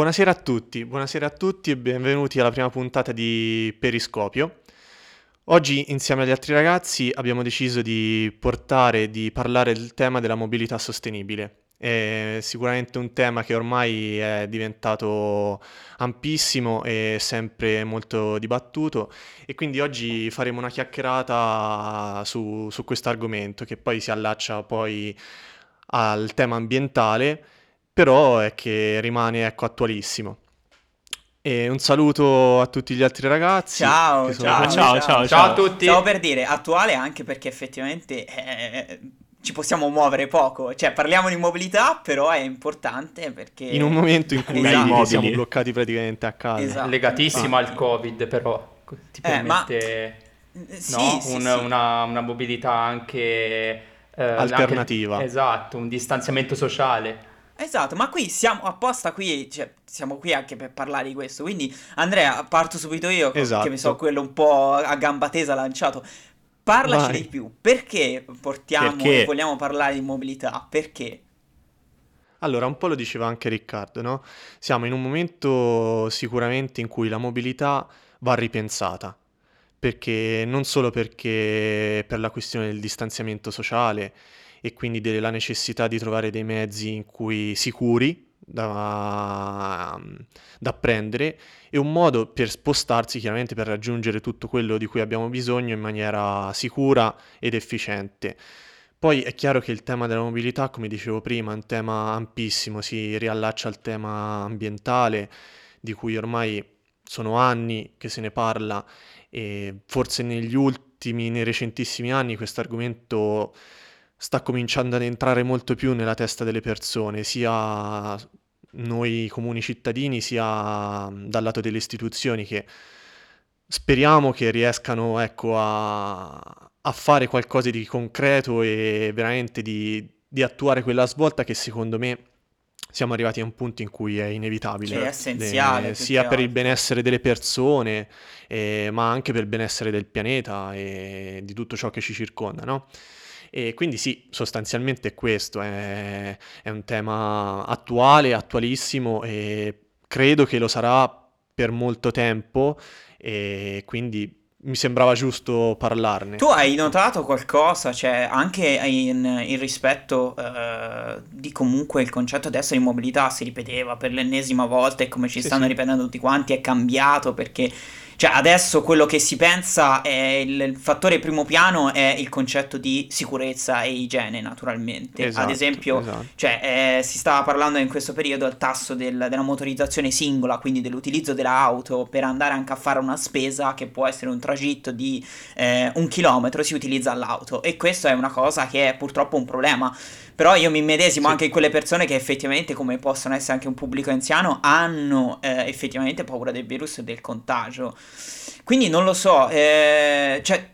Buonasera a tutti, buonasera a tutti e benvenuti alla prima puntata di Periscopio. Oggi insieme agli altri ragazzi abbiamo deciso di portare, di parlare del tema della mobilità sostenibile. È sicuramente un tema che ormai è diventato ampissimo e sempre molto dibattuto e quindi oggi faremo una chiacchierata su, su questo argomento che poi si allaccia poi al tema ambientale, però è che rimane ecco, attualissimo. E un saluto a tutti gli altri ragazzi. Ciao, ciao, ciao, ciao, ciao a tutti. Stavo per dire attuale anche perché effettivamente eh, ci possiamo muovere poco. Cioè, parliamo di mobilità, però è importante perché... In un momento in cui Esatto. siamo bloccati praticamente a casa. Esatto. Legatissimo infatti. al Covid, però ti Eh, ma- permette Eh, Sì, no? sì, Un- sì. Una, una mobilità anche eh, Alternativa. anche- esatto, un distanziamento sociale. Esatto, ma qui siamo apposta qui, cioè, siamo qui anche per parlare di questo. Quindi, Andrea, parto subito io, Esatto. che mi so quello un po' a gamba tesa lanciato. Parlaci Vai. di più. Perché portiamo Perché? e vogliamo parlare di mobilità? Perché? Allora, un po' lo diceva anche Riccardo, no? Siamo in un momento sicuramente in cui la mobilità va ripensata, perché non solo perché per la questione del distanziamento sociale e quindi della necessità di trovare dei mezzi in cui sicuri da, da prendere e un modo per spostarsi chiaramente per raggiungere tutto quello di cui abbiamo bisogno in maniera sicura ed efficiente. Poi è chiaro che il tema della mobilità, come dicevo prima, è un tema ampissimo, si riallaccia al tema ambientale, di cui ormai sono anni che se ne parla e forse negli ultimi, nei recentissimi anni, questo argomento sta cominciando ad entrare molto più nella testa delle persone, sia noi comuni cittadini, sia dal lato delle istituzioni che speriamo che riescano, ecco, a, a fare qualcosa di concreto e veramente di, di attuare quella svolta che secondo me siamo arrivati a un punto in cui è inevitabile. Sì, è essenziale, Eh, più sia per il benessere delle persone, eh, ma anche per il benessere del pianeta e di tutto ciò che ci circonda, no? E quindi sì, sostanzialmente questo, è, è un tema attuale, attualissimo e credo che lo sarà per molto tempo e quindi mi sembrava giusto parlarne. Tu hai notato qualcosa, cioè anche in, in rispetto eh, di comunque il concetto adesso di mobilità si ripeteva per l'ennesima volta e come ci Sì, stanno sì. ripetendo tutti quanti è cambiato perché cioè adesso quello che si pensa è il, il fattore primo piano è il concetto di sicurezza e igiene naturalmente. Ad Esatto, esempio esatto. cioè, eh, si stava parlando in questo periodo del tasso del- della motorizzazione singola, quindi dell'utilizzo dell'auto per andare anche a fare una spesa che può essere un tragitto di eh, un chilometro, si utilizza l'auto. E questo è una cosa che è purtroppo un problema. Però io mi medesimo Sì. anche in quelle persone che effettivamente, come possono essere anche un pubblico anziano, hanno eh, effettivamente paura del virus e del contagio. Quindi non lo so, eh, cioè,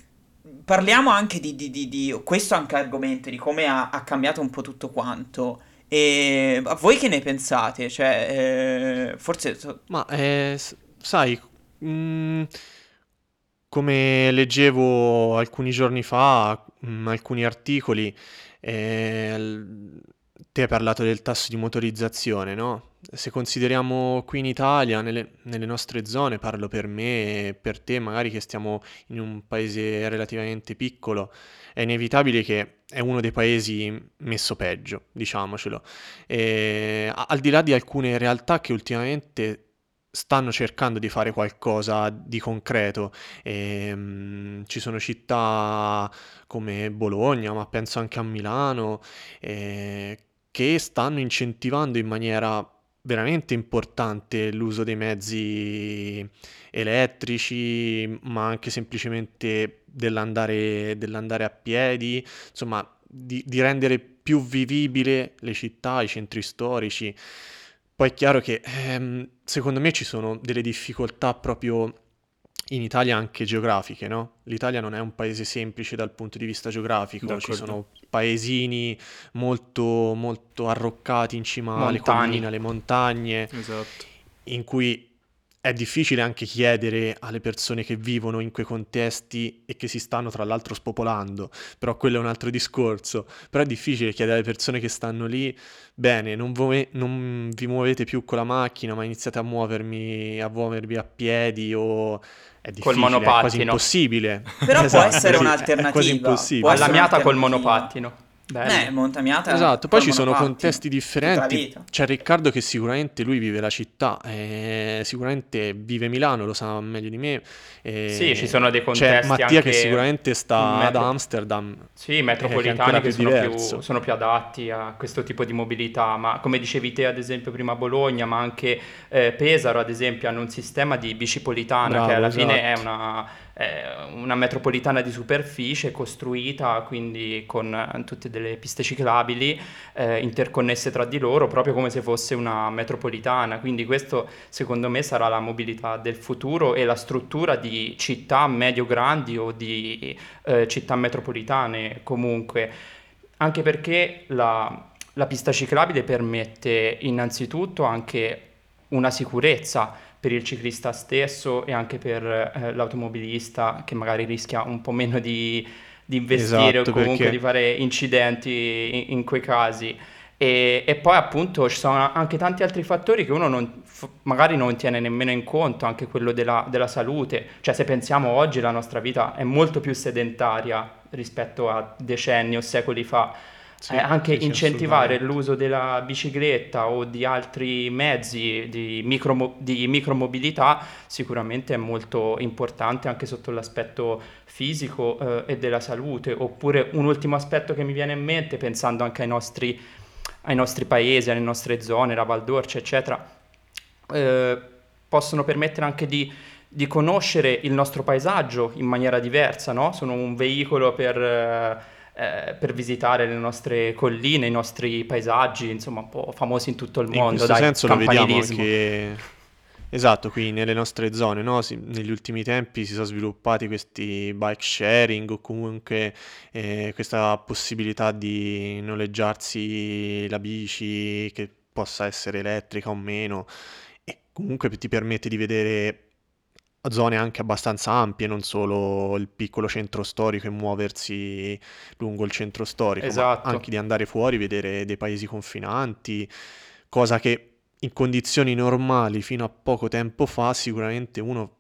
parliamo anche di, di- di- di questo anche argomento, di come ha, ha cambiato un po' tutto quanto. E a voi che ne pensate? Cioè, eh, forse... Ma eh, sai, mm, come leggevo alcuni giorni fa, mm, alcuni articoli, eh, te hai parlato del tasso di motorizzazione, no? Se consideriamo qui in Italia, nelle, nelle nostre zone, parlo per me e per te, magari che stiamo in un paese relativamente piccolo, è inevitabile che è uno dei paesi messo peggio, diciamocelo. E, a- al di là di alcune realtà che ultimamente stanno cercando di fare qualcosa di concreto, ehm, ci sono città come Bologna, ma penso anche a Milano, eh, che stanno incentivando in maniera veramente importante l'uso dei mezzi elettrici, ma anche semplicemente dell'andare dell'andare a piedi, insomma, di, di rendere più vivibile le città, i centri storici. Poi è chiaro che ehm, secondo me ci sono delle difficoltà proprio in Italia anche geografiche, no? L'Italia non è un paese semplice dal punto di vista geografico, ci D'accordo. sono paesini molto, molto arroccati in cima alle Montani. colline, alle montagne, Esatto. in cui è difficile anche chiedere alle persone che vivono in quei contesti e che si stanno tra l'altro spopolando, però quello è un altro discorso. Però è difficile chiedere alle persone che stanno lì, bene, non, vo- non vi muovete più con la macchina, ma iniziate a muovermi, a muovervi a piedi o è difficile, è quasi impossibile. Però esatto, può essere un'alternativa. È quasi impossibile. Alla miata col monopattino. Bello. Eh, Montamiata. Esatto, poi ci sono contesti differenti. C'è Riccardo che sicuramente lui vive la città, eh, sicuramente vive Milano, lo sa meglio di me. Eh, sì, ci sono dei contesti. C'è Mattia che sicuramente sta metro... ad Amsterdam. Sì, metropolitani che, che sono, più, sono, più, adatti a questo tipo di mobilità, ma come dicevi te ad esempio prima Bologna, ma anche eh, Pesaro ad esempio hanno un sistema di bicipolitana Bravo, che alla esatto. fine è una una metropolitana di superficie costruita quindi con eh, tutte delle piste ciclabili eh, interconnesse tra di loro proprio come se fosse una metropolitana. Quindi questo secondo me sarà la mobilità del futuro e la struttura di città medio grandi o di eh, città metropolitane comunque. Anche perché la, la pista ciclabile permette innanzitutto anche una sicurezza per il ciclista stesso e anche per eh, l'automobilista che magari rischia un po' meno di, di investire esatto, o comunque perché... di fare incidenti in, in quei casi. E, e, poi appunto ci sono anche tanti altri fattori che uno non, magari non tiene nemmeno in conto, anche quello della, della, salute. Cioè se pensiamo oggi la nostra vita è molto più sedentaria rispetto a decenni o secoli fa sì, eh, anche sì, incentivare l'uso della bicicletta o di altri mezzi di, micro, di micromobilità sicuramente è molto importante anche sotto l'aspetto fisico eh, e della salute. Oppure un ultimo aspetto che mi viene in mente, pensando anche ai nostri, ai nostri paesi, alle nostre zone, la Val d'Orcia, eccetera, eh, possono permettere anche di, di, conoscere il nostro paesaggio in maniera diversa, no? Sono un veicolo per eh, per visitare le nostre colline, i nostri paesaggi, insomma, un po' famosi in tutto il mondo. In questo dai, senso lo vediamo anche... Esatto, qui nelle nostre zone, no? si, negli ultimi tempi si sono sviluppati questi bike sharing o comunque eh, questa possibilità di noleggiarsi la bici che possa essere elettrica o meno e comunque ti permette di vedere zone anche abbastanza ampie, non solo il piccolo centro storico e muoversi lungo il centro storico, esatto. ma anche di andare fuori, vedere dei paesi confinanti, cosa che in condizioni normali fino a poco tempo fa sicuramente uno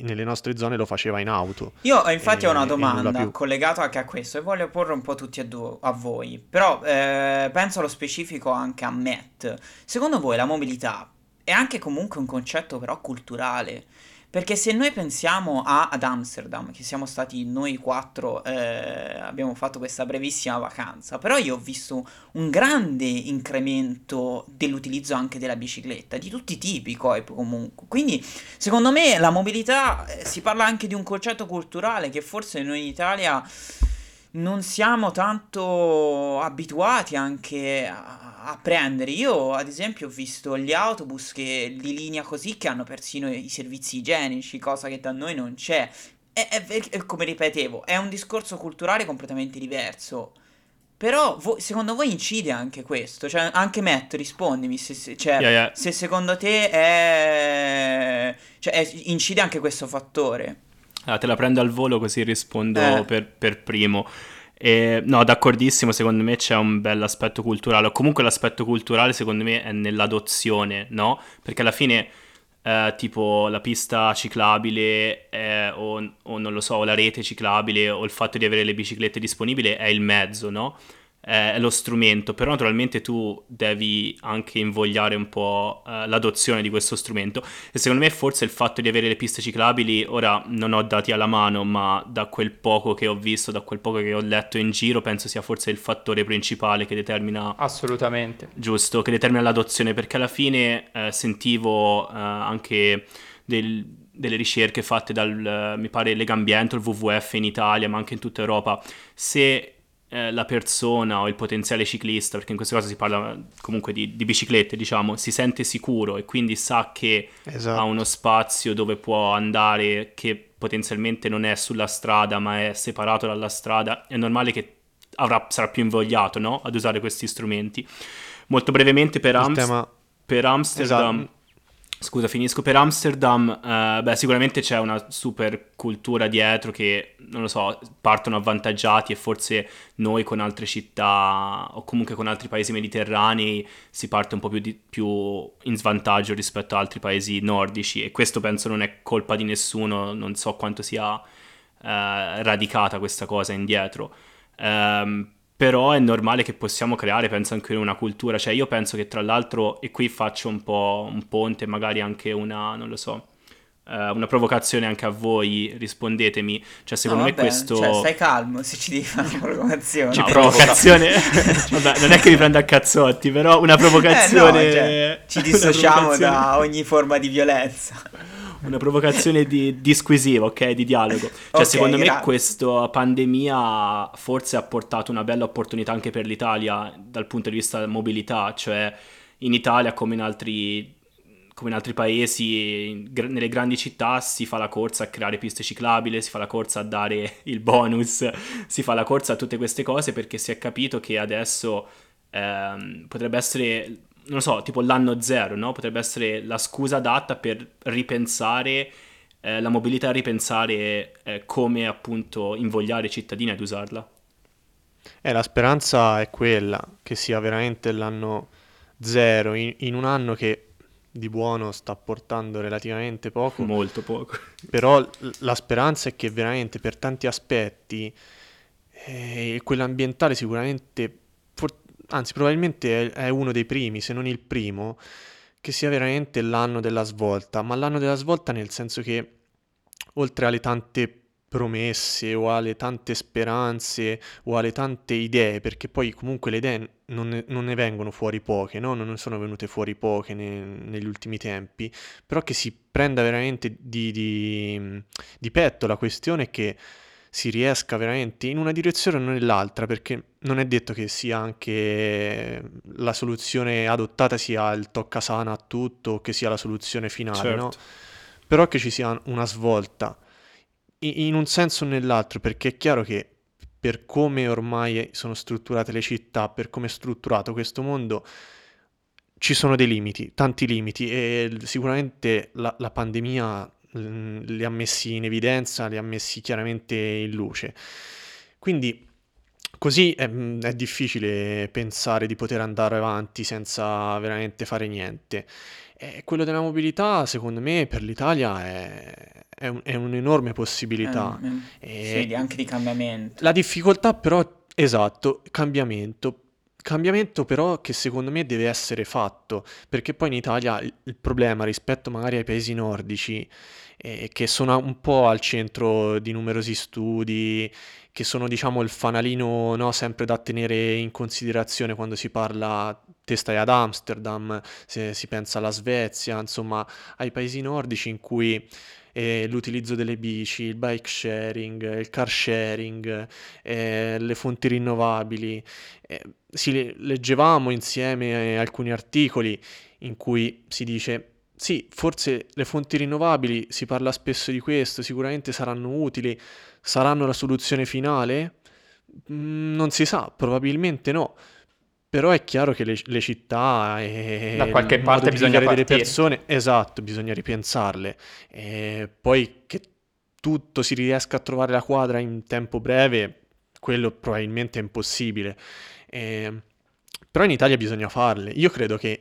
nelle nostre zone lo faceva in auto. Io infatti e, ho una domanda collegata anche a questo e voglio porre un po' tutti a, due, a voi, però eh, penso allo specifico anche a Matt. Secondo voi la mobilità è anche comunque un concetto però culturale? Perché se noi pensiamo a, ad Amsterdam, che siamo stati noi quattro, eh, abbiamo fatto questa brevissima vacanza, però io ho visto un grande incremento dell'utilizzo anche della bicicletta, di tutti i tipi comunque. Quindi secondo me la mobilità, eh, si parla anche di un concetto culturale che forse noi in Italia non siamo tanto abituati anche a, a, prendere. Io, ad esempio, ho visto gli autobus che di linea così che hanno persino i servizi igienici, cosa che da noi non c'è. E, e, come ripetevo, è un discorso culturale completamente diverso. Però vo- secondo voi incide anche questo? Cioè, anche Matt, rispondimi se, se, cioè, yeah, yeah. se secondo te è... Cioè, è, incide anche questo fattore. Ah, te la prendo al volo così rispondo eh. per, per, primo. E, no, d'accordissimo, secondo me c'è un bel aspetto culturale, o comunque l'aspetto culturale secondo me è nell'adozione, no? Perché alla fine, eh, tipo la pista ciclabile eh, o, o, non lo so, la rete ciclabile o il fatto di avere le biciclette disponibili è il mezzo, no? È lo strumento, però naturalmente tu devi anche invogliare un po' uh, l'adozione di questo strumento e secondo me forse il fatto di avere le piste ciclabili, ora non ho dati alla mano, ma da quel poco che ho visto, da quel poco che ho letto in giro, penso sia forse il fattore principale che determina... Assolutamente. Giusto, che determina l'adozione, perché alla fine eh, sentivo eh, anche del, delle ricerche fatte dal, mi pare, Legambiente, il WWF in Italia, ma anche in tutta Europa, se eh, la persona o il potenziale ciclista, perché in questo caso si parla comunque di, di biciclette, diciamo, si sente sicuro e quindi sa che esatto. ha uno spazio dove può andare che potenzialmente non è sulla strada ma è separato dalla strada, è normale che avrà, sarà più invogliato no? ad usare questi strumenti. Molto brevemente per, Amst- tema... per Amsterdam... Esatto Scusa, finisco per Amsterdam. Uh, beh, sicuramente c'è una super cultura dietro che, non lo so, partono avvantaggiati e forse noi con altre città o comunque con altri paesi mediterranei si parte un po' più, di, più in svantaggio rispetto a altri paesi nordici e questo penso non è colpa di nessuno, non so quanto sia uh, radicata questa cosa indietro. Um, però è normale che possiamo creare, penso anche una cultura, cioè io penso che tra l'altro, e qui faccio un po' un ponte, magari anche una, non lo so, uh, una provocazione anche a voi, rispondetemi, cioè secondo no, vabbè, me questo... Cioè stai calmo se ci devi fare una provocazione. No, provocazione, vabbè, non è che mi prendo a cazzotti, però una provocazione... Eh no, cioè, ci dissociamo provocazione... da ogni forma di violenza una provocazione di, disquisiva, ok? Di dialogo. Cioè, okay, secondo grazie. me questa pandemia forse ha portato una bella opportunità anche per l'Italia dal punto di vista della mobilità, cioè in Italia come in altri come in altri paesi, nelle grandi città si fa la corsa a creare piste ciclabili, si fa la corsa a dare il bonus, si fa la corsa a tutte queste cose perché si è capito che adesso ehm, potrebbe essere non lo so, tipo l'anno zero, no? Potrebbe essere la scusa adatta per ripensare eh, la mobilità, ripensare eh, come appunto invogliare i cittadini ad usarla. Eh, la speranza è quella, che sia veramente l'anno zero, in, in un anno che di buono sta portando relativamente poco. Molto poco. Però la speranza è che veramente per tanti aspetti eh, quello ambientale sicuramente anzi probabilmente è, uno dei primi, se non il primo, che sia veramente l'anno della svolta, ma l'anno della svolta nel senso che oltre alle tante promesse o alle tante speranze o alle tante idee, perché poi comunque le idee non ne, non ne vengono fuori poche, no? non sono venute fuori poche ne, negli ultimi tempi, però che si prenda veramente di, di, di petto la questione che si riesca veramente in una direzione o nell'altra, perché non è detto che sia anche la soluzione adottata sia il tocca sana a tutto, o che sia la soluzione finale, certo. no? Però che ci sia una svolta in un senso o nell'altro, perché è chiaro che per come ormai sono strutturate le città, per come è strutturato questo mondo, ci sono dei limiti, tanti limiti e sicuramente la, la pandemia li ha messi in evidenza, li ha messi chiaramente in luce. Quindi così è, è, difficile pensare di poter andare avanti senza veramente fare niente. E quello della mobilità, secondo me, per l'Italia è, è, un, è un'enorme possibilità. Eh, sì, anche di cambiamento. La difficoltà però, esatto, cambiamento. Cambiamento però che secondo me deve essere fatto, perché poi in Italia il, problema rispetto magari ai paesi nordici eh, che sono un po' al centro di numerosi studi, che sono diciamo il fanalino no, sempre da tenere in considerazione quando si parla, te stai ad Amsterdam, se si pensa alla Svezia, insomma ai paesi nordici in cui eh, l'utilizzo delle bici, il bike sharing, il car sharing, eh, le fonti rinnovabili. Eh, si leggevamo insieme alcuni articoli in cui si dice sì, forse le fonti rinnovabili, si parla spesso di questo, sicuramente saranno utili, saranno la soluzione finale? Mm, non si sa, probabilmente no. Però è chiaro che le, le città e da qualche parte bisogna delle persone, esatto, bisogna ripensarle. E poi che tutto si riesca a trovare la quadra in tempo breve, quello probabilmente è impossibile. E, però in Italia bisogna farle. Io credo che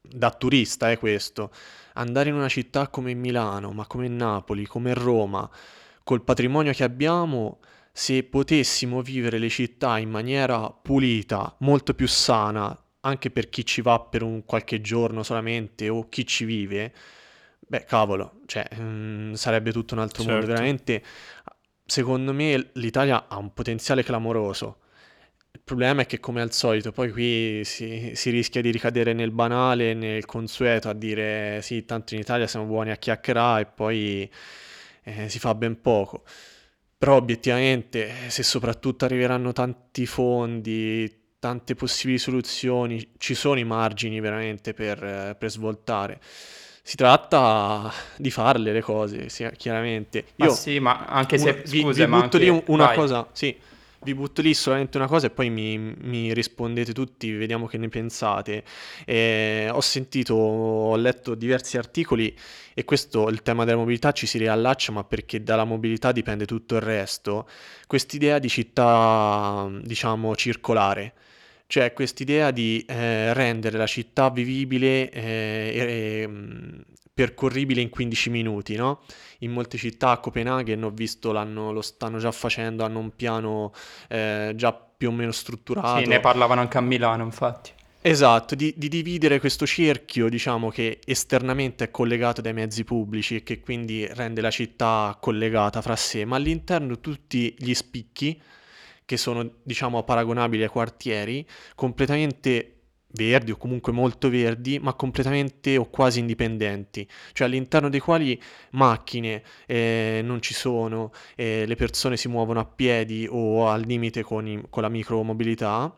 da turista è questo, andare in una città come Milano, ma come Napoli, come Roma, col patrimonio che abbiamo, se potessimo vivere le città in maniera pulita, molto più sana, anche per chi ci va per un qualche giorno solamente o chi ci vive, beh, cavolo, cioè, mh, mm, sarebbe tutto un altro certo. mondo. Veramente, secondo me l'Italia ha un potenziale clamoroso. Il problema è che come al solito poi qui si, si rischia di ricadere nel banale, nel consueto, a dire sì, tanto in Italia siamo buoni a chiacchierare e poi eh, si fa ben poco. Però obiettivamente se soprattutto arriveranno tanti fondi, tante possibili soluzioni, ci sono i margini veramente per, per svoltare. Si tratta di farle le cose, sì, chiaramente. Io, ma sì, ma anche se... Una, vi, scusa, vi ma anche... lì una vai. cosa, sì vi butto lì solamente una cosa e poi mi, mi rispondete tutti, vediamo che ne pensate. Eh, ho sentito, ho letto diversi articoli e questo, il tema della mobilità ci si riallaccia, ma perché dalla mobilità dipende tutto il resto. Quest'idea di città, diciamo, circolare cioè quest'idea di eh, rendere la città vivibile eh, e, mm, percorribile in 15 minuti, no? In molte città, a Copenaghen ho visto, lo stanno già facendo, hanno un piano eh, già più o meno strutturato. Sì, ne parlavano anche a Milano, infatti. Esatto, di, di, dividere questo cerchio, diciamo, che esternamente è collegato dai mezzi pubblici e che quindi rende la città collegata fra sé, ma all'interno tutti gli spicchi che sono diciamo paragonabili ai quartieri, completamente verdi o comunque molto verdi, ma completamente o quasi indipendenti, cioè all'interno dei quali macchine eh, non ci sono, eh, le persone si muovono a piedi o al limite con, i, con la micromobilità.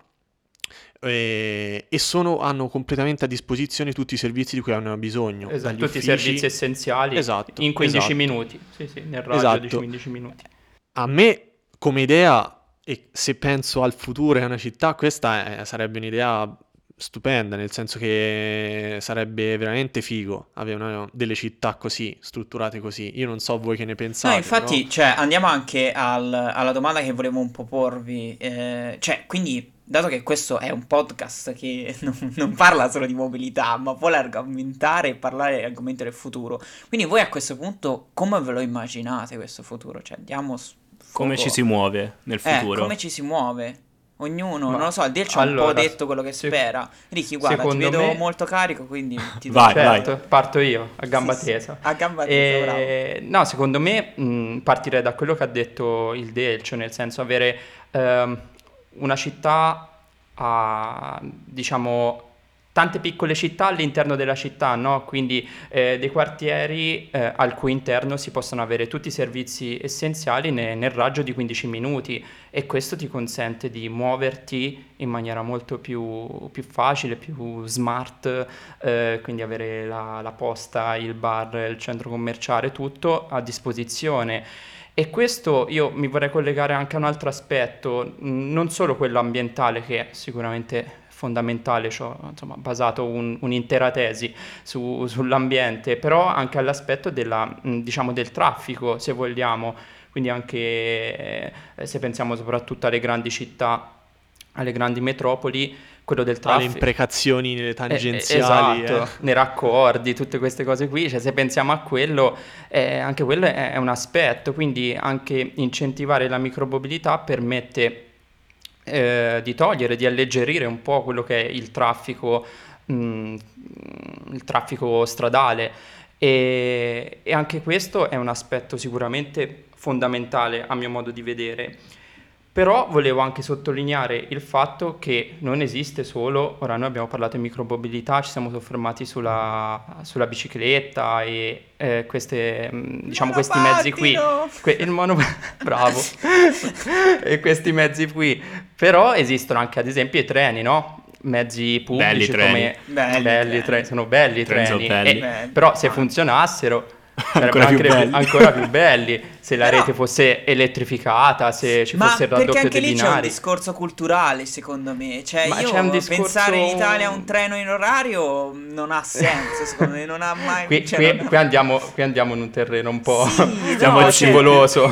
Eh, e sono, hanno completamente a disposizione tutti i servizi di cui hanno bisogno. Esatto, tutti uffici... i servizi essenziali esatto, in 15 esatto. minuti. Sì, sì, nel raggio esatto. di 15 minuti. A me, come idea, e se penso al futuro e a una città, questa è, sarebbe un'idea stupenda, nel senso che sarebbe veramente figo avere una, delle città così, strutturate così. Io non so voi che ne pensate. No, infatti, no? Cioè, andiamo anche al, alla domanda che volevo un po' porvi. Eh, cioè, quindi, dato che questo è un podcast che non, non, parla solo di mobilità, ma vuole argomentare e parlare dell'argomento del futuro, quindi voi a questo punto come ve lo immaginate questo futuro? Cioè, andiamo come ci si muove nel eh, futuro? Eh, come ci si muove? Ognuno, Ma, non lo so, il Del ci ha allora, un po' detto quello che spera. Ricky, guarda, ti vedo me... molto carico, quindi ti do vai, certo, vai. parto io, a gamba sì, tesa. Sì, a gamba tesa, e... No, secondo me mh, partirei da quello che ha detto il Delcio, nel senso avere ehm, una città a, diciamo, tante piccole città all'interno della città, no? quindi eh, dei quartieri eh, al cui interno si possono avere tutti i servizi essenziali ne, nel raggio di 15 minuti e questo ti consente di muoverti in maniera molto più, più facile, più smart, eh, quindi avere la, la posta, il bar, il centro commerciale, tutto a disposizione. E questo io mi vorrei collegare anche a un altro aspetto, non solo quello ambientale che sicuramente fondamentale, insomma, basato un, un'intera tesi su, sull'ambiente, però anche all'aspetto della, diciamo, del traffico, se vogliamo, quindi anche eh, se pensiamo soprattutto alle grandi città, alle grandi metropoli, quello del traffico. Le imprecazioni nelle tangenziali. Eh, esatto, eh. nei raccordi, tutte queste cose qui, cioè se pensiamo a quello, eh, anche quello è, è un aspetto, quindi anche incentivare la micromobilità permette eh, di togliere, di alleggerire un po' quello che è il traffico, mh, mm, il traffico stradale. E, e anche questo è un aspetto sicuramente fondamentale a mio modo di vedere. Però volevo anche sottolineare il fatto che non esiste solo, ora noi abbiamo parlato di micromobilità, ci siamo soffermati sulla, sulla bicicletta e eh, queste, mm, diciamo, questi mezzi qui. Que- il mono... Bravo! e questi mezzi qui. Però esistono anche ad esempio i treni, no? Mezzi pubblici belli come... Belli, belli treni. sono belli treni. treni. Belli. E, però se funzionassero ancora più, belli. ancora più belli se la Però... rete fosse elettrificata, se ci fosse il raddoppio perché anche lì binari. c'è un discorso culturale, secondo me. Cioè, Ma io c'è un discorso... pensare in Italia a un treno in orario non ha senso, secondo me, non ha mai... Qui, cioè, qui, non... qui, andiamo, qui andiamo in un terreno un po' sì, no, scivoloso.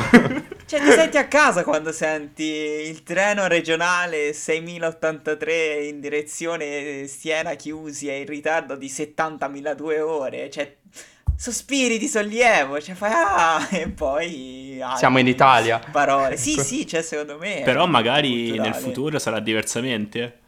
Cioè, ti senti a casa quando senti il treno regionale 6083 in direzione Siena chiusi e in ritardo di 70.002 ore. Cioè, sospiri di sollievo, cioè fai ah, e poi... Ah, Siamo in Italia. Parole. Sì, sì, cioè secondo me... Però magari culturale. nel futuro sarà diversamente.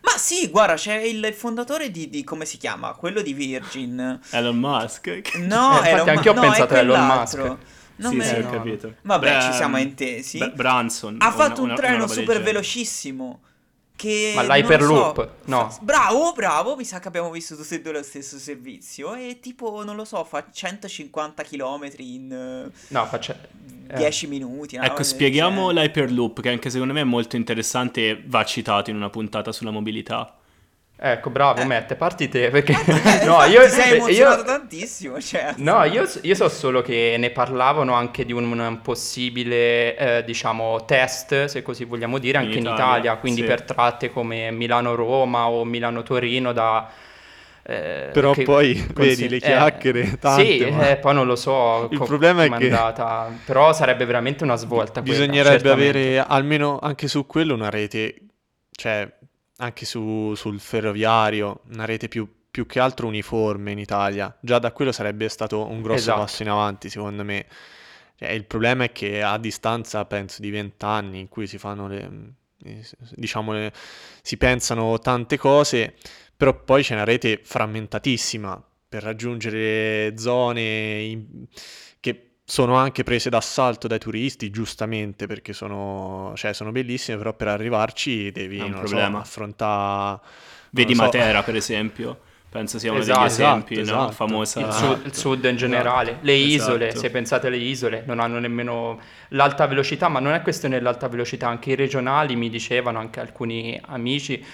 Ma sì, guarda, c'è il fondatore di, di, come si chiama? Quello di Virgin. Elon Musk. No, eh, Elon, anche io ho no, pensato a Elon Musk. Non sì, me sì, ho capito. Vabbè, Bra- ci siamo intesi. Bra- Branson. Ha fatto una, un treno super velocissimo che Ma l'Hyperloop? So, no. bravo, bravo, mi sa che abbiamo visto tutti e due lo stesso servizio e tipo, non lo so, fa 150 km in no, faccia... 10 eh. minuti. Ecco, spieghiamo cioè... l'Hyperloop che anche secondo me è molto interessante e va citato in una puntata sulla mobilità. Ecco, bravo, Eh. Matt, parti te perché Eh, no, io, sei io- emozionato tantissimo, cioè. No, io, io so solo che ne parlavano anche di un, un possibile, eh, diciamo, test, se così vogliamo dire, In anche in Italia, Italia, quindi sì. per tratte come Milano-Roma o Milano-Torino da... eh, Però che poi, consi- vedi, le eh, chiacchiere, tante, Sì, ma- eh, poi non lo so Il co- problema è com'è che- andata, però sarebbe veramente una svolta quella, Bisognerebbe certamente. avere almeno anche su quello una rete, cioè anche su- sul ferroviario, una rete più, più che altro uniforme in Italia. Già da quello sarebbe stato un grosso Esatto. passo in avanti, secondo me. Cioè, il problema è che a distanza, penso, di vent'anni in cui si fanno le, eh, diciamo, le- si pensano tante cose, però poi c'è una rete frammentatissima per raggiungere zone in- sono anche prese d'assalto dai turisti, giustamente, perché sono, cioè, sono bellissime, però per arrivarci devi, so, affrontare... Vedi so. Matera, per esempio. Penso sia uno Esatto, degli esempi, esatto, no? esatto. Famosa. Il sud, il sud in generale, le isole, Esatto. se pensate alle isole, non hanno nemmeno l'alta velocità, ma non è questione dell'alta velocità, anche i regionali mi dicevano, anche alcuni amici,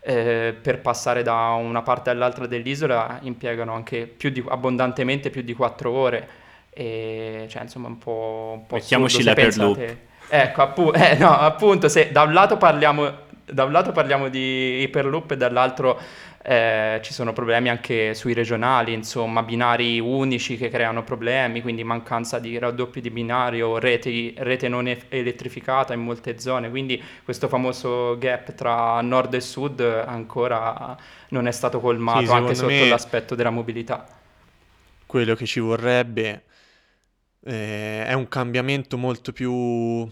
eh, per passare da una parte all'altra dell'isola impiegano anche più di, abbondantemente più di quattro ore, e cioè insomma un po', un po' Mettiamoci se l'Hyperloop. pensate- Ecco, appu- eh, no, appunto, se da un lato parliamo, da un lato parliamo di Hyperloop e dall'altro eh, ci sono problemi anche sui regionali, insomma, binari unici che creano problemi, quindi mancanza di raddoppi di binario, reti- rete non e- elettrificata in molte zone, quindi questo famoso gap tra nord e sud ancora non è stato colmato Sì, anche sotto l'aspetto della mobilità. quello che ci vorrebbe eh, è un cambiamento molto più,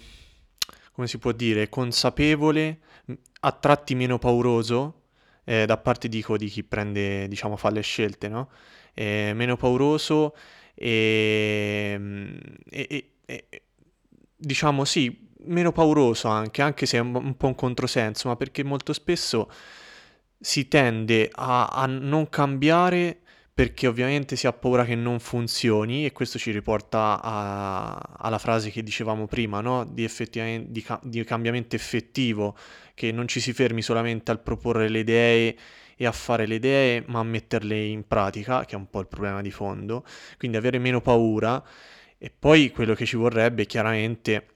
come si può dire, consapevole, a tratti meno pauroso, eh, da parte dico di chi prende, diciamo, fa le scelte, no? Eh, meno pauroso e, mm, e- e- e- diciamo sì, meno pauroso anche, anche se è un, un po' un controsenso, ma perché molto spesso si tende a, a non cambiare perché ovviamente si ha paura che non funzioni e questo ci riporta a- alla frase che dicevamo prima, no? Di, di di cambiamento effettivo, che non ci si fermi solamente al proporre le idee e a fare le idee, ma a metterle in pratica, che è un po' il problema di fondo, quindi avere meno paura e poi quello che ci vorrebbe è chiaramente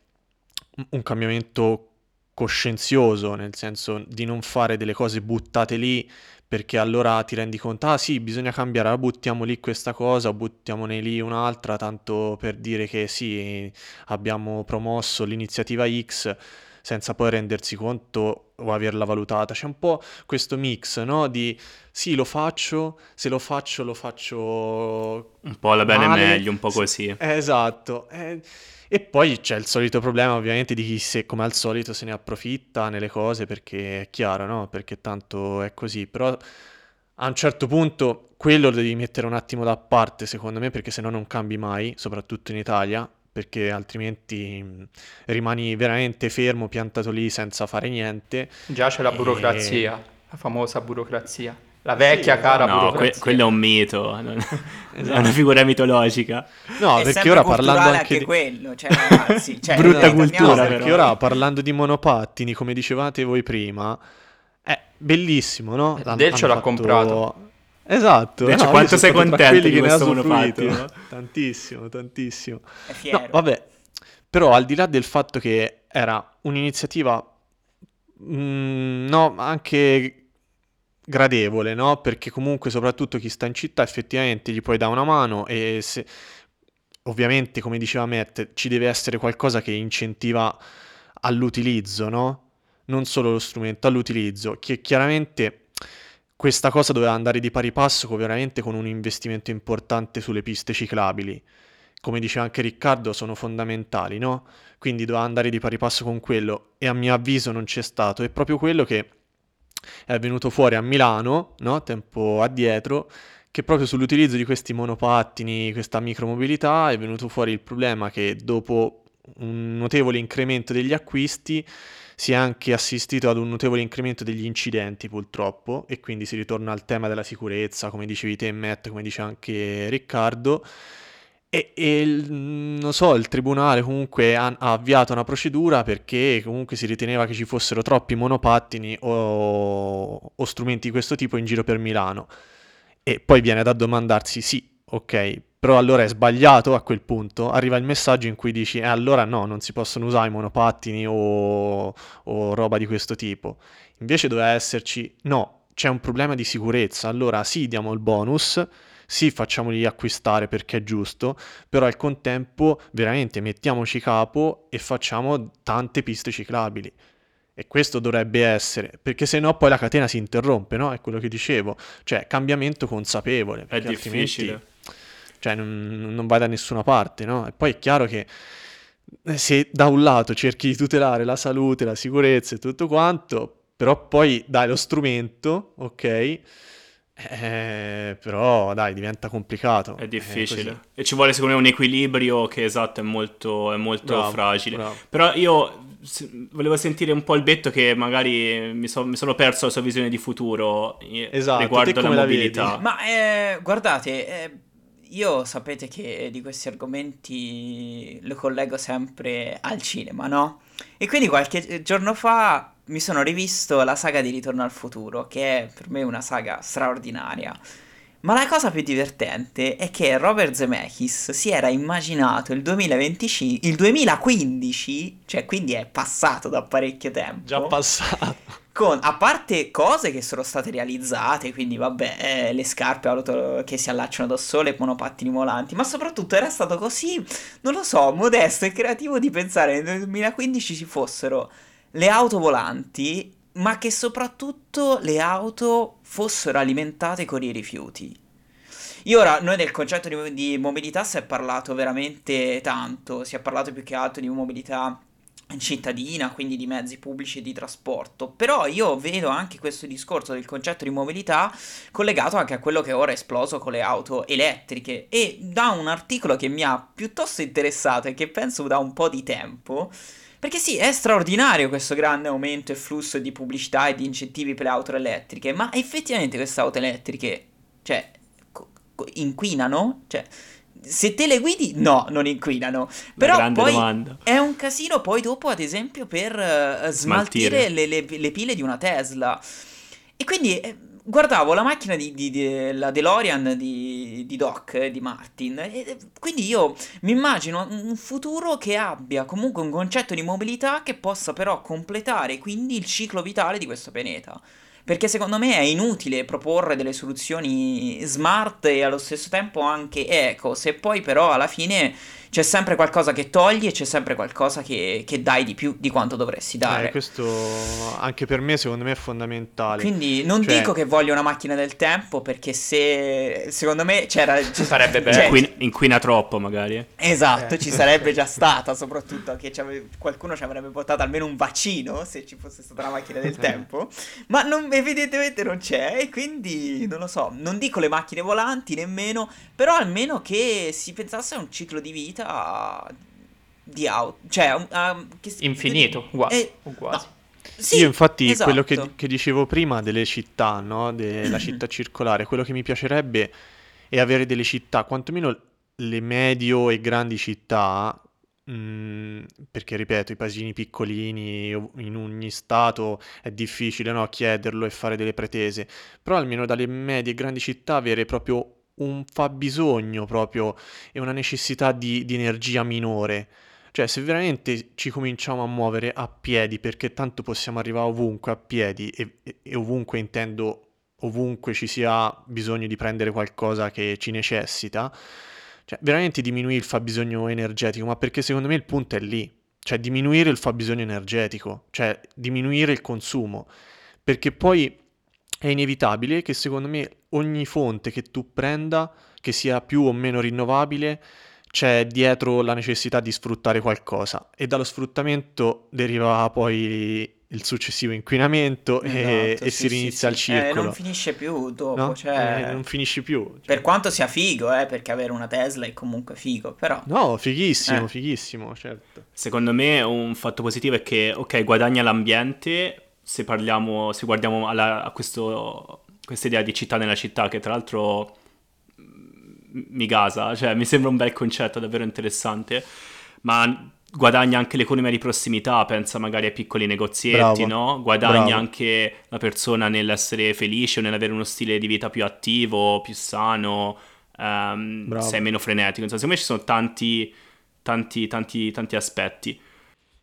un cambiamento coscienzioso, nel senso di non fare delle cose buttate lì perché allora ti rendi conto, ah sì, bisogna cambiare, buttiamo lì questa cosa, o buttiamone lì un'altra, tanto per dire che sì, abbiamo promosso l'iniziativa X senza poi rendersi conto o averla valutata. C'è un po' questo mix, no? Di sì, lo faccio, se lo faccio lo faccio Un po' alla bene male. meglio, un po' Sì, così. esatto. Eh, e poi c'è il solito problema ovviamente di chi se come al solito se ne approfitta nelle cose perché è chiaro, no? Perché tanto è così, però a un certo punto quello lo devi mettere un attimo da parte secondo me perché sennò non cambi mai, soprattutto in Italia, perché altrimenti rimani veramente fermo, piantato lì senza fare niente. Già c'è la E- burocrazia, la famosa burocrazia, la vecchia Sì, cara No, que- quello è un mito, non- è Esatto. una figura mitologica. No, è perché ora parlando anche di... quello, cioè ragazzi, cioè, Brutta dai, cultura, No, però. perché ora parlando di monopattini, come dicevate voi prima, è bellissimo, no? Eh, Han- Del ce l'ha comprato. Esatto. Del no, quanto sei contento di questo monopattino? Tantissimo, tantissimo. È fiero. No, vabbè, però al di là del fatto che era un'iniziativa, mm, no, anche gradevole, no? Perché comunque soprattutto chi sta in città effettivamente gli puoi dare una mano e se... Ovviamente, come diceva Matt, ci deve essere qualcosa che incentiva all'utilizzo, no? Non solo lo strumento, all'utilizzo, che chiaramente questa cosa doveva andare di pari passo con, veramente con un investimento importante sulle piste ciclabili. Come diceva anche Riccardo, sono fondamentali, no? Quindi doveva andare di pari passo con quello e a mio avviso non c'è stato. È proprio quello che è venuto fuori a Milano, no? Tempo addietro, che proprio sull'utilizzo di questi monopattini, questa micromobilità, è venuto fuori il problema che dopo un notevole incremento degli acquisti si è anche assistito ad un notevole incremento degli incidenti purtroppo e quindi si ritorna al tema della sicurezza, come dicevi te Matt, come dice anche Riccardo e, e non so, il tribunale comunque ha, ha, avviato una procedura perché comunque si riteneva che ci fossero troppi monopattini o, o strumenti di questo tipo in giro per Milano. E poi viene da domandarsi, sì, ok, però allora è sbagliato a quel punto, arriva il messaggio in cui dici, eh allora no, non si possono usare i monopattini o, o roba di questo tipo. Invece doveva esserci, no, c'è un problema di sicurezza, allora sì, diamo il bonus, sì, facciamoli acquistare perché è giusto, però al contempo veramente mettiamoci capo e facciamo tante piste ciclabili. E questo dovrebbe essere, perché se no poi la catena si interrompe, no? È quello che dicevo, cioè cambiamento consapevole. È difficile. Cioè non, non vai da nessuna parte, no? E poi è chiaro che eh, se da un lato cerchi di tutelare la salute, la sicurezza e tutto quanto, però poi dai lo strumento, ok? Eh, però dai, diventa complicato. È difficile. È e ci vuole secondo me un equilibrio che esatto è molto, è molto bravo, fragile. Bravo. Però io volevo sentire un po' il betto che magari mi, so, mi sono perso la sua visione di futuro esatto, riguardo la mobilità. La Ma eh, guardate, eh, io sapete che di questi argomenti lo collego sempre al cinema, no? E quindi qualche giorno fa mi sono rivisto la saga di Ritorno al futuro, che è per me una saga straordinaria. Ma la cosa più divertente è che Robert Zemeckis si era immaginato il 2025, il 2015, cioè quindi è passato da parecchio tempo. Già passato. Con, a parte cose che sono state realizzate, quindi vabbè, eh, le scarpe auto che si allacciano da sole, monopattini volanti, ma soprattutto era stato così, non lo so, modesto e creativo di pensare che nel 2015 ci fossero le auto volanti, ma che soprattutto le auto fossero alimentate con i rifiuti. Io ora, noi del concetto di, di mobilità si è parlato veramente tanto, si è parlato più che altro di mobilità cittadina, quindi di mezzi pubblici e di trasporto. Però io vedo anche questo discorso del concetto di mobilità collegato anche a quello che ora è esploso con le auto elettriche e da un articolo che mi ha piuttosto interessato e che penso da un po' di tempo perché sì, è straordinario questo grande aumento e flusso di pubblicità e di incentivi per le auto elettriche, ma effettivamente queste auto elettriche, cioè, co- co- inquinano? Cioè, se te le guidi, no, non inquinano. Però poi domanda. è un casino poi dopo, ad esempio, per uh, smaltire, smaltire. Le, le, le, pile di una Tesla. E quindi... Eh, guardavo la macchina di, di, di la DeLorean di, di Doc, eh, di Martin, e quindi io mi immagino un futuro che abbia comunque un concetto di mobilità che possa però completare quindi il ciclo vitale di questo pianeta. Perché secondo me è inutile proporre delle soluzioni smart e allo stesso tempo anche eco, se poi però alla fine c'è sempre qualcosa che togli e c'è sempre qualcosa che, che dai di più di quanto dovresti dare. Eh, questo anche per me secondo me è fondamentale. Quindi non cioè... dico che voglio una macchina del tempo perché se secondo me c'era... Ci sarebbe bello. Cioè, inquina, inquina, troppo magari. Esatto, eh. ci sarebbe già stata soprattutto che qualcuno ci avrebbe portato almeno un vaccino se ci fosse stata una macchina del tempo. Ma non, evidentemente non c'è e quindi non lo so, non dico le macchine volanti nemmeno, però almeno che si pensasse a un ciclo di vita di auto, cioè uh, che, infinito, uguale, eh, quasi. No. Sì, Io infatti esatto. quello che, che, dicevo prima delle città, no? della città circolare, quello che mi piacerebbe è avere delle città, quantomeno le medio e grandi città, mm, perché ripeto, i paesini piccolini in ogni stato è difficile no? chiederlo e fare delle pretese, però almeno dalle medie e grandi città avere proprio un fabbisogno proprio e una necessità di, di energia minore. Cioè, se veramente ci cominciamo a muovere a piedi, perché tanto possiamo arrivare ovunque a piedi, e, e, e, ovunque intendo ovunque ci sia bisogno di prendere qualcosa che ci necessita, cioè veramente diminuire il fabbisogno energetico, ma perché secondo me il punto è lì, cioè diminuire il fabbisogno energetico, cioè diminuire il consumo, perché poi è inevitabile che secondo me ogni fonte che tu prenda, che sia più o meno rinnovabile, c'è dietro la necessità di sfruttare qualcosa. E dallo sfruttamento deriva poi il successivo inquinamento esatto, e, e sì, si rinizia sì, il circolo. Eh, non finisce più dopo, no? cioè... eh, non finisce più. Cioè... Per quanto sia figo, eh, perché avere una Tesla è comunque figo, però... No, fighissimo, eh. fighissimo, certo. Secondo me un fatto positivo è che, ok, guadagna l'ambiente, se parliamo, se guardiamo alla, a questo, questa idea di città nella città, che tra l'altro mi gasa, cioè mi sembra un bel concetto davvero interessante, ma guadagna anche l'economia di prossimità, pensa magari ai piccoli negozietti, Bravo. no? Guadagna Bravo. anche la persona nell'essere felice o nell'avere uno stile di vita più attivo, più sano, um, sei meno frenetico. Insomma, secondo me ci sono tanti, tanti, tanti, tanti aspetti.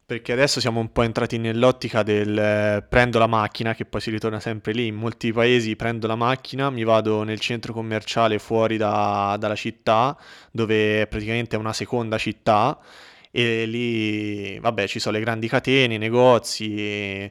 Perché adesso siamo un po' entrati nell'ottica del eh, prendo la macchina, che poi si ritorna sempre lì. In molti paesi prendo la macchina, mi vado nel centro commerciale fuori da, dalla città, dove praticamente è una seconda città, e lì, vabbè, ci sono le grandi catene, i negozi,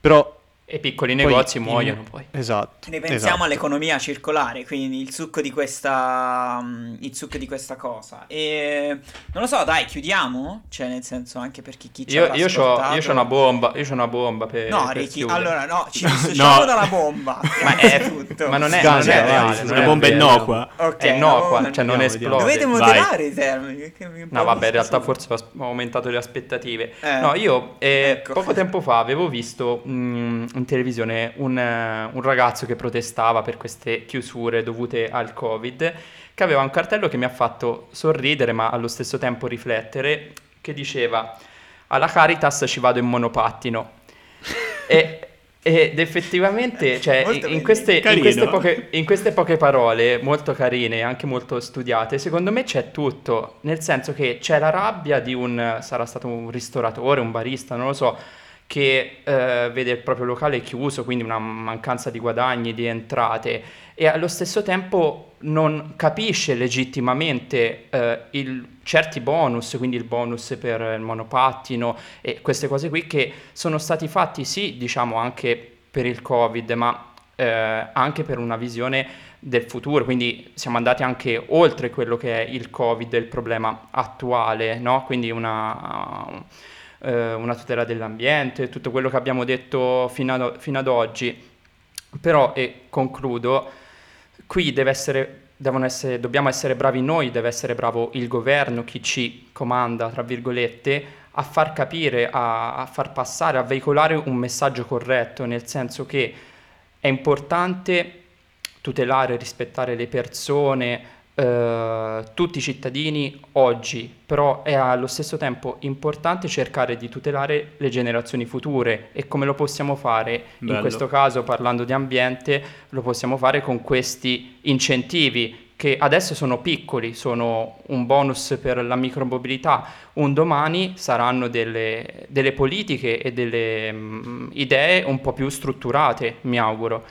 però e i piccoli poi negozi muoiono poi. Esatto. Ripensiamo esatto. all'economia circolare, quindi il succo di questa, mm, il succo di questa cosa. E non lo so, dai, chiudiamo? Cioè, nel senso, anche per chi, chi ci io, io c'ho, io c'ho una bomba, io c'ho una bomba per No, per Ricky, allora no, ci dissociamo no. dalla bomba. ma è tutto. Ma non è, non è reale, una bomba innocua. Okay, è innocua, no, cioè non esplode. Dovete moderare i termini. No, vabbè, in realtà forse ho aumentato le aspettative. Eh, no, io eh, ecco. poco tempo fa avevo visto mh, mm, in televisione un, uh, un, ragazzo che protestava per queste chiusure dovute al Covid, che aveva un cartello che mi ha fatto sorridere ma allo stesso tempo riflettere, che diceva alla Caritas ci vado in monopattino. e, ed effettivamente, cioè, in, queste, in, queste poche, in, queste, poche, parole, molto carine e anche molto studiate, secondo me c'è tutto. Nel senso che c'è la rabbia di un, sarà stato un ristoratore, un barista, non lo so, che eh, vede il proprio locale chiuso, quindi una mancanza di guadagni, di entrate, e allo stesso tempo non capisce legittimamente eh, il, certi bonus, quindi il bonus per il monopattino e queste cose qui che sono stati fatti sì, diciamo anche per il Covid, ma eh, anche per una visione del futuro, quindi siamo andati anche oltre quello che è il Covid, il problema attuale, no? Quindi una... Eh, una tutela dell'ambiente, tutto quello che abbiamo detto fino ad, fino ad oggi. Però, e concludo, qui deve essere, essere, dobbiamo essere bravi noi, deve essere bravo il governo, chi ci comanda, tra virgolette, a far capire, a, a far passare, a veicolare un messaggio corretto, nel senso che è importante tutelare rispettare le persone, eh, tutti i cittadini oggi, però è allo stesso tempo importante cercare di tutelare le generazioni future e come lo possiamo fare Bello. in questo caso parlando di ambiente lo possiamo fare con questi incentivi che adesso sono piccoli, sono un bonus per la micromobilità, un domani saranno delle, delle politiche e delle um, idee un po' più strutturate, mi auguro.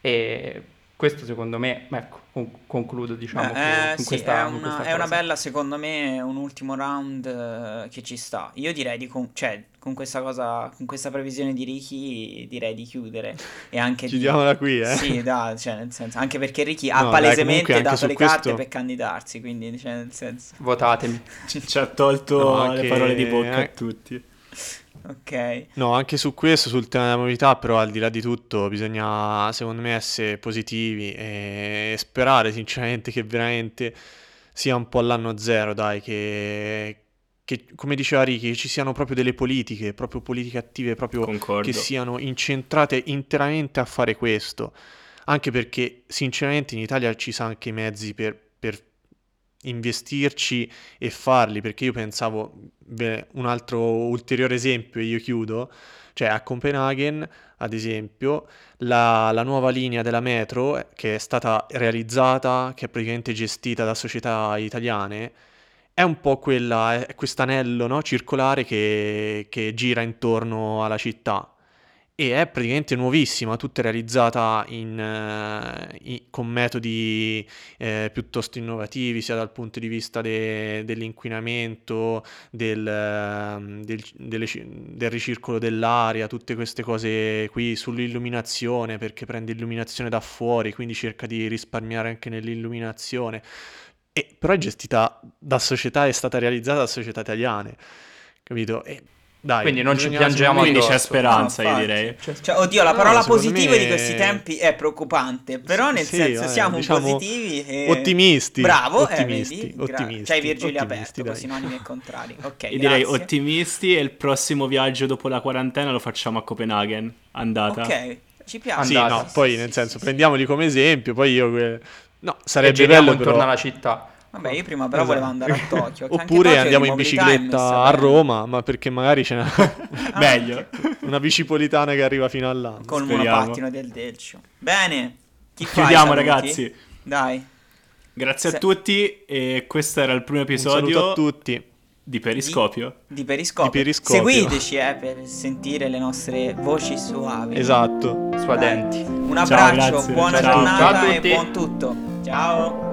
E questo secondo me, ecco, concludo diciamo eh, con, sì, questa, è, una, è una, bella secondo me un ultimo round uh, che ci sta. Io direi di con, cioè, con questa cosa con questa previsione di Ricky direi di chiudere. E anche chiudiamola di, qui eh. Sì da, cioè, nel senso, anche perché Ricky no, ha palesemente dai, dato le questo... carte per candidarsi quindi cioè, nel senso. Votatemi. Ci ha tolto no, anche... le parole di bocca a tutti Ok. No, anche su questo, sul tema della mobilità, però al di là di tutto bisogna, secondo me, essere positivi e sperare sinceramente che veramente sia un po' l'anno zero, dai, che, che come diceva Ricky, ci siano proprio delle politiche, proprio politiche attive, proprio Concordo. che siano incentrate interamente a fare questo. Anche perché, sinceramente, in Italia ci sono anche i mezzi per, per investirci e farli, perché io pensavo, beh, un altro ulteriore esempio e io chiudo, cioè a Copenaghen, ad esempio, la, la, nuova linea della metro eh, che è stata realizzata, che è praticamente gestita da società italiane, è un po' quella, è quest'anello no, circolare che, che gira intorno alla città e è praticamente nuovissima, tutta realizzata in, uh, in, con metodi eh, piuttosto innovativi sia dal punto di vista de, dell'inquinamento, del, uh, del, delle, del, ricircolo dell'aria, tutte queste cose qui sull'illuminazione perché prende illuminazione da fuori, quindi cerca di risparmiare anche nell'illuminazione. E, però è gestita da società, è stata realizzata da società italiane, capito? E dai, quindi non ci piangiamo quindi c'è speranza, no, io direi. Cioè, cioè, oddio, la parola no, positiva me... di questi tempi è preoccupante, però nel sì, senso eh, siamo diciamo positivi e... ottimisti. Bravo, ottimisti, eh, vedi? ottimisti. C'hai Virgilio aperto, dai. sinonimi e contrari. Ok, Io direi ottimisti e il prossimo viaggio dopo la quarantena lo facciamo a Copenaghen, andata. Ok, ci piace. Sì, no, poi nel senso prendiamoli come esempio, poi io No, sarebbe bello intorno però... alla città. Vabbè, io prima però esatto. volevo andare a Tokyo. Oppure andiamo in bicicletta a Roma, ma perché magari ce n'è ah, meglio. Una bicipolitana che arriva fino all'anno. Con il monopattino del Delcio. Bene, chi Chiudiamo ragazzi. Dai. Grazie Se... a tutti e questo era il primo episodio. Un a tutti. Di Periscopio. Di, di, periscopio. di, periscopio. Seguiteci eh, per sentire le nostre voci suavi. Esatto. Suadenti. Un abbraccio, Ciao, buona ciao. giornata ciao e buon tutto. Ciao.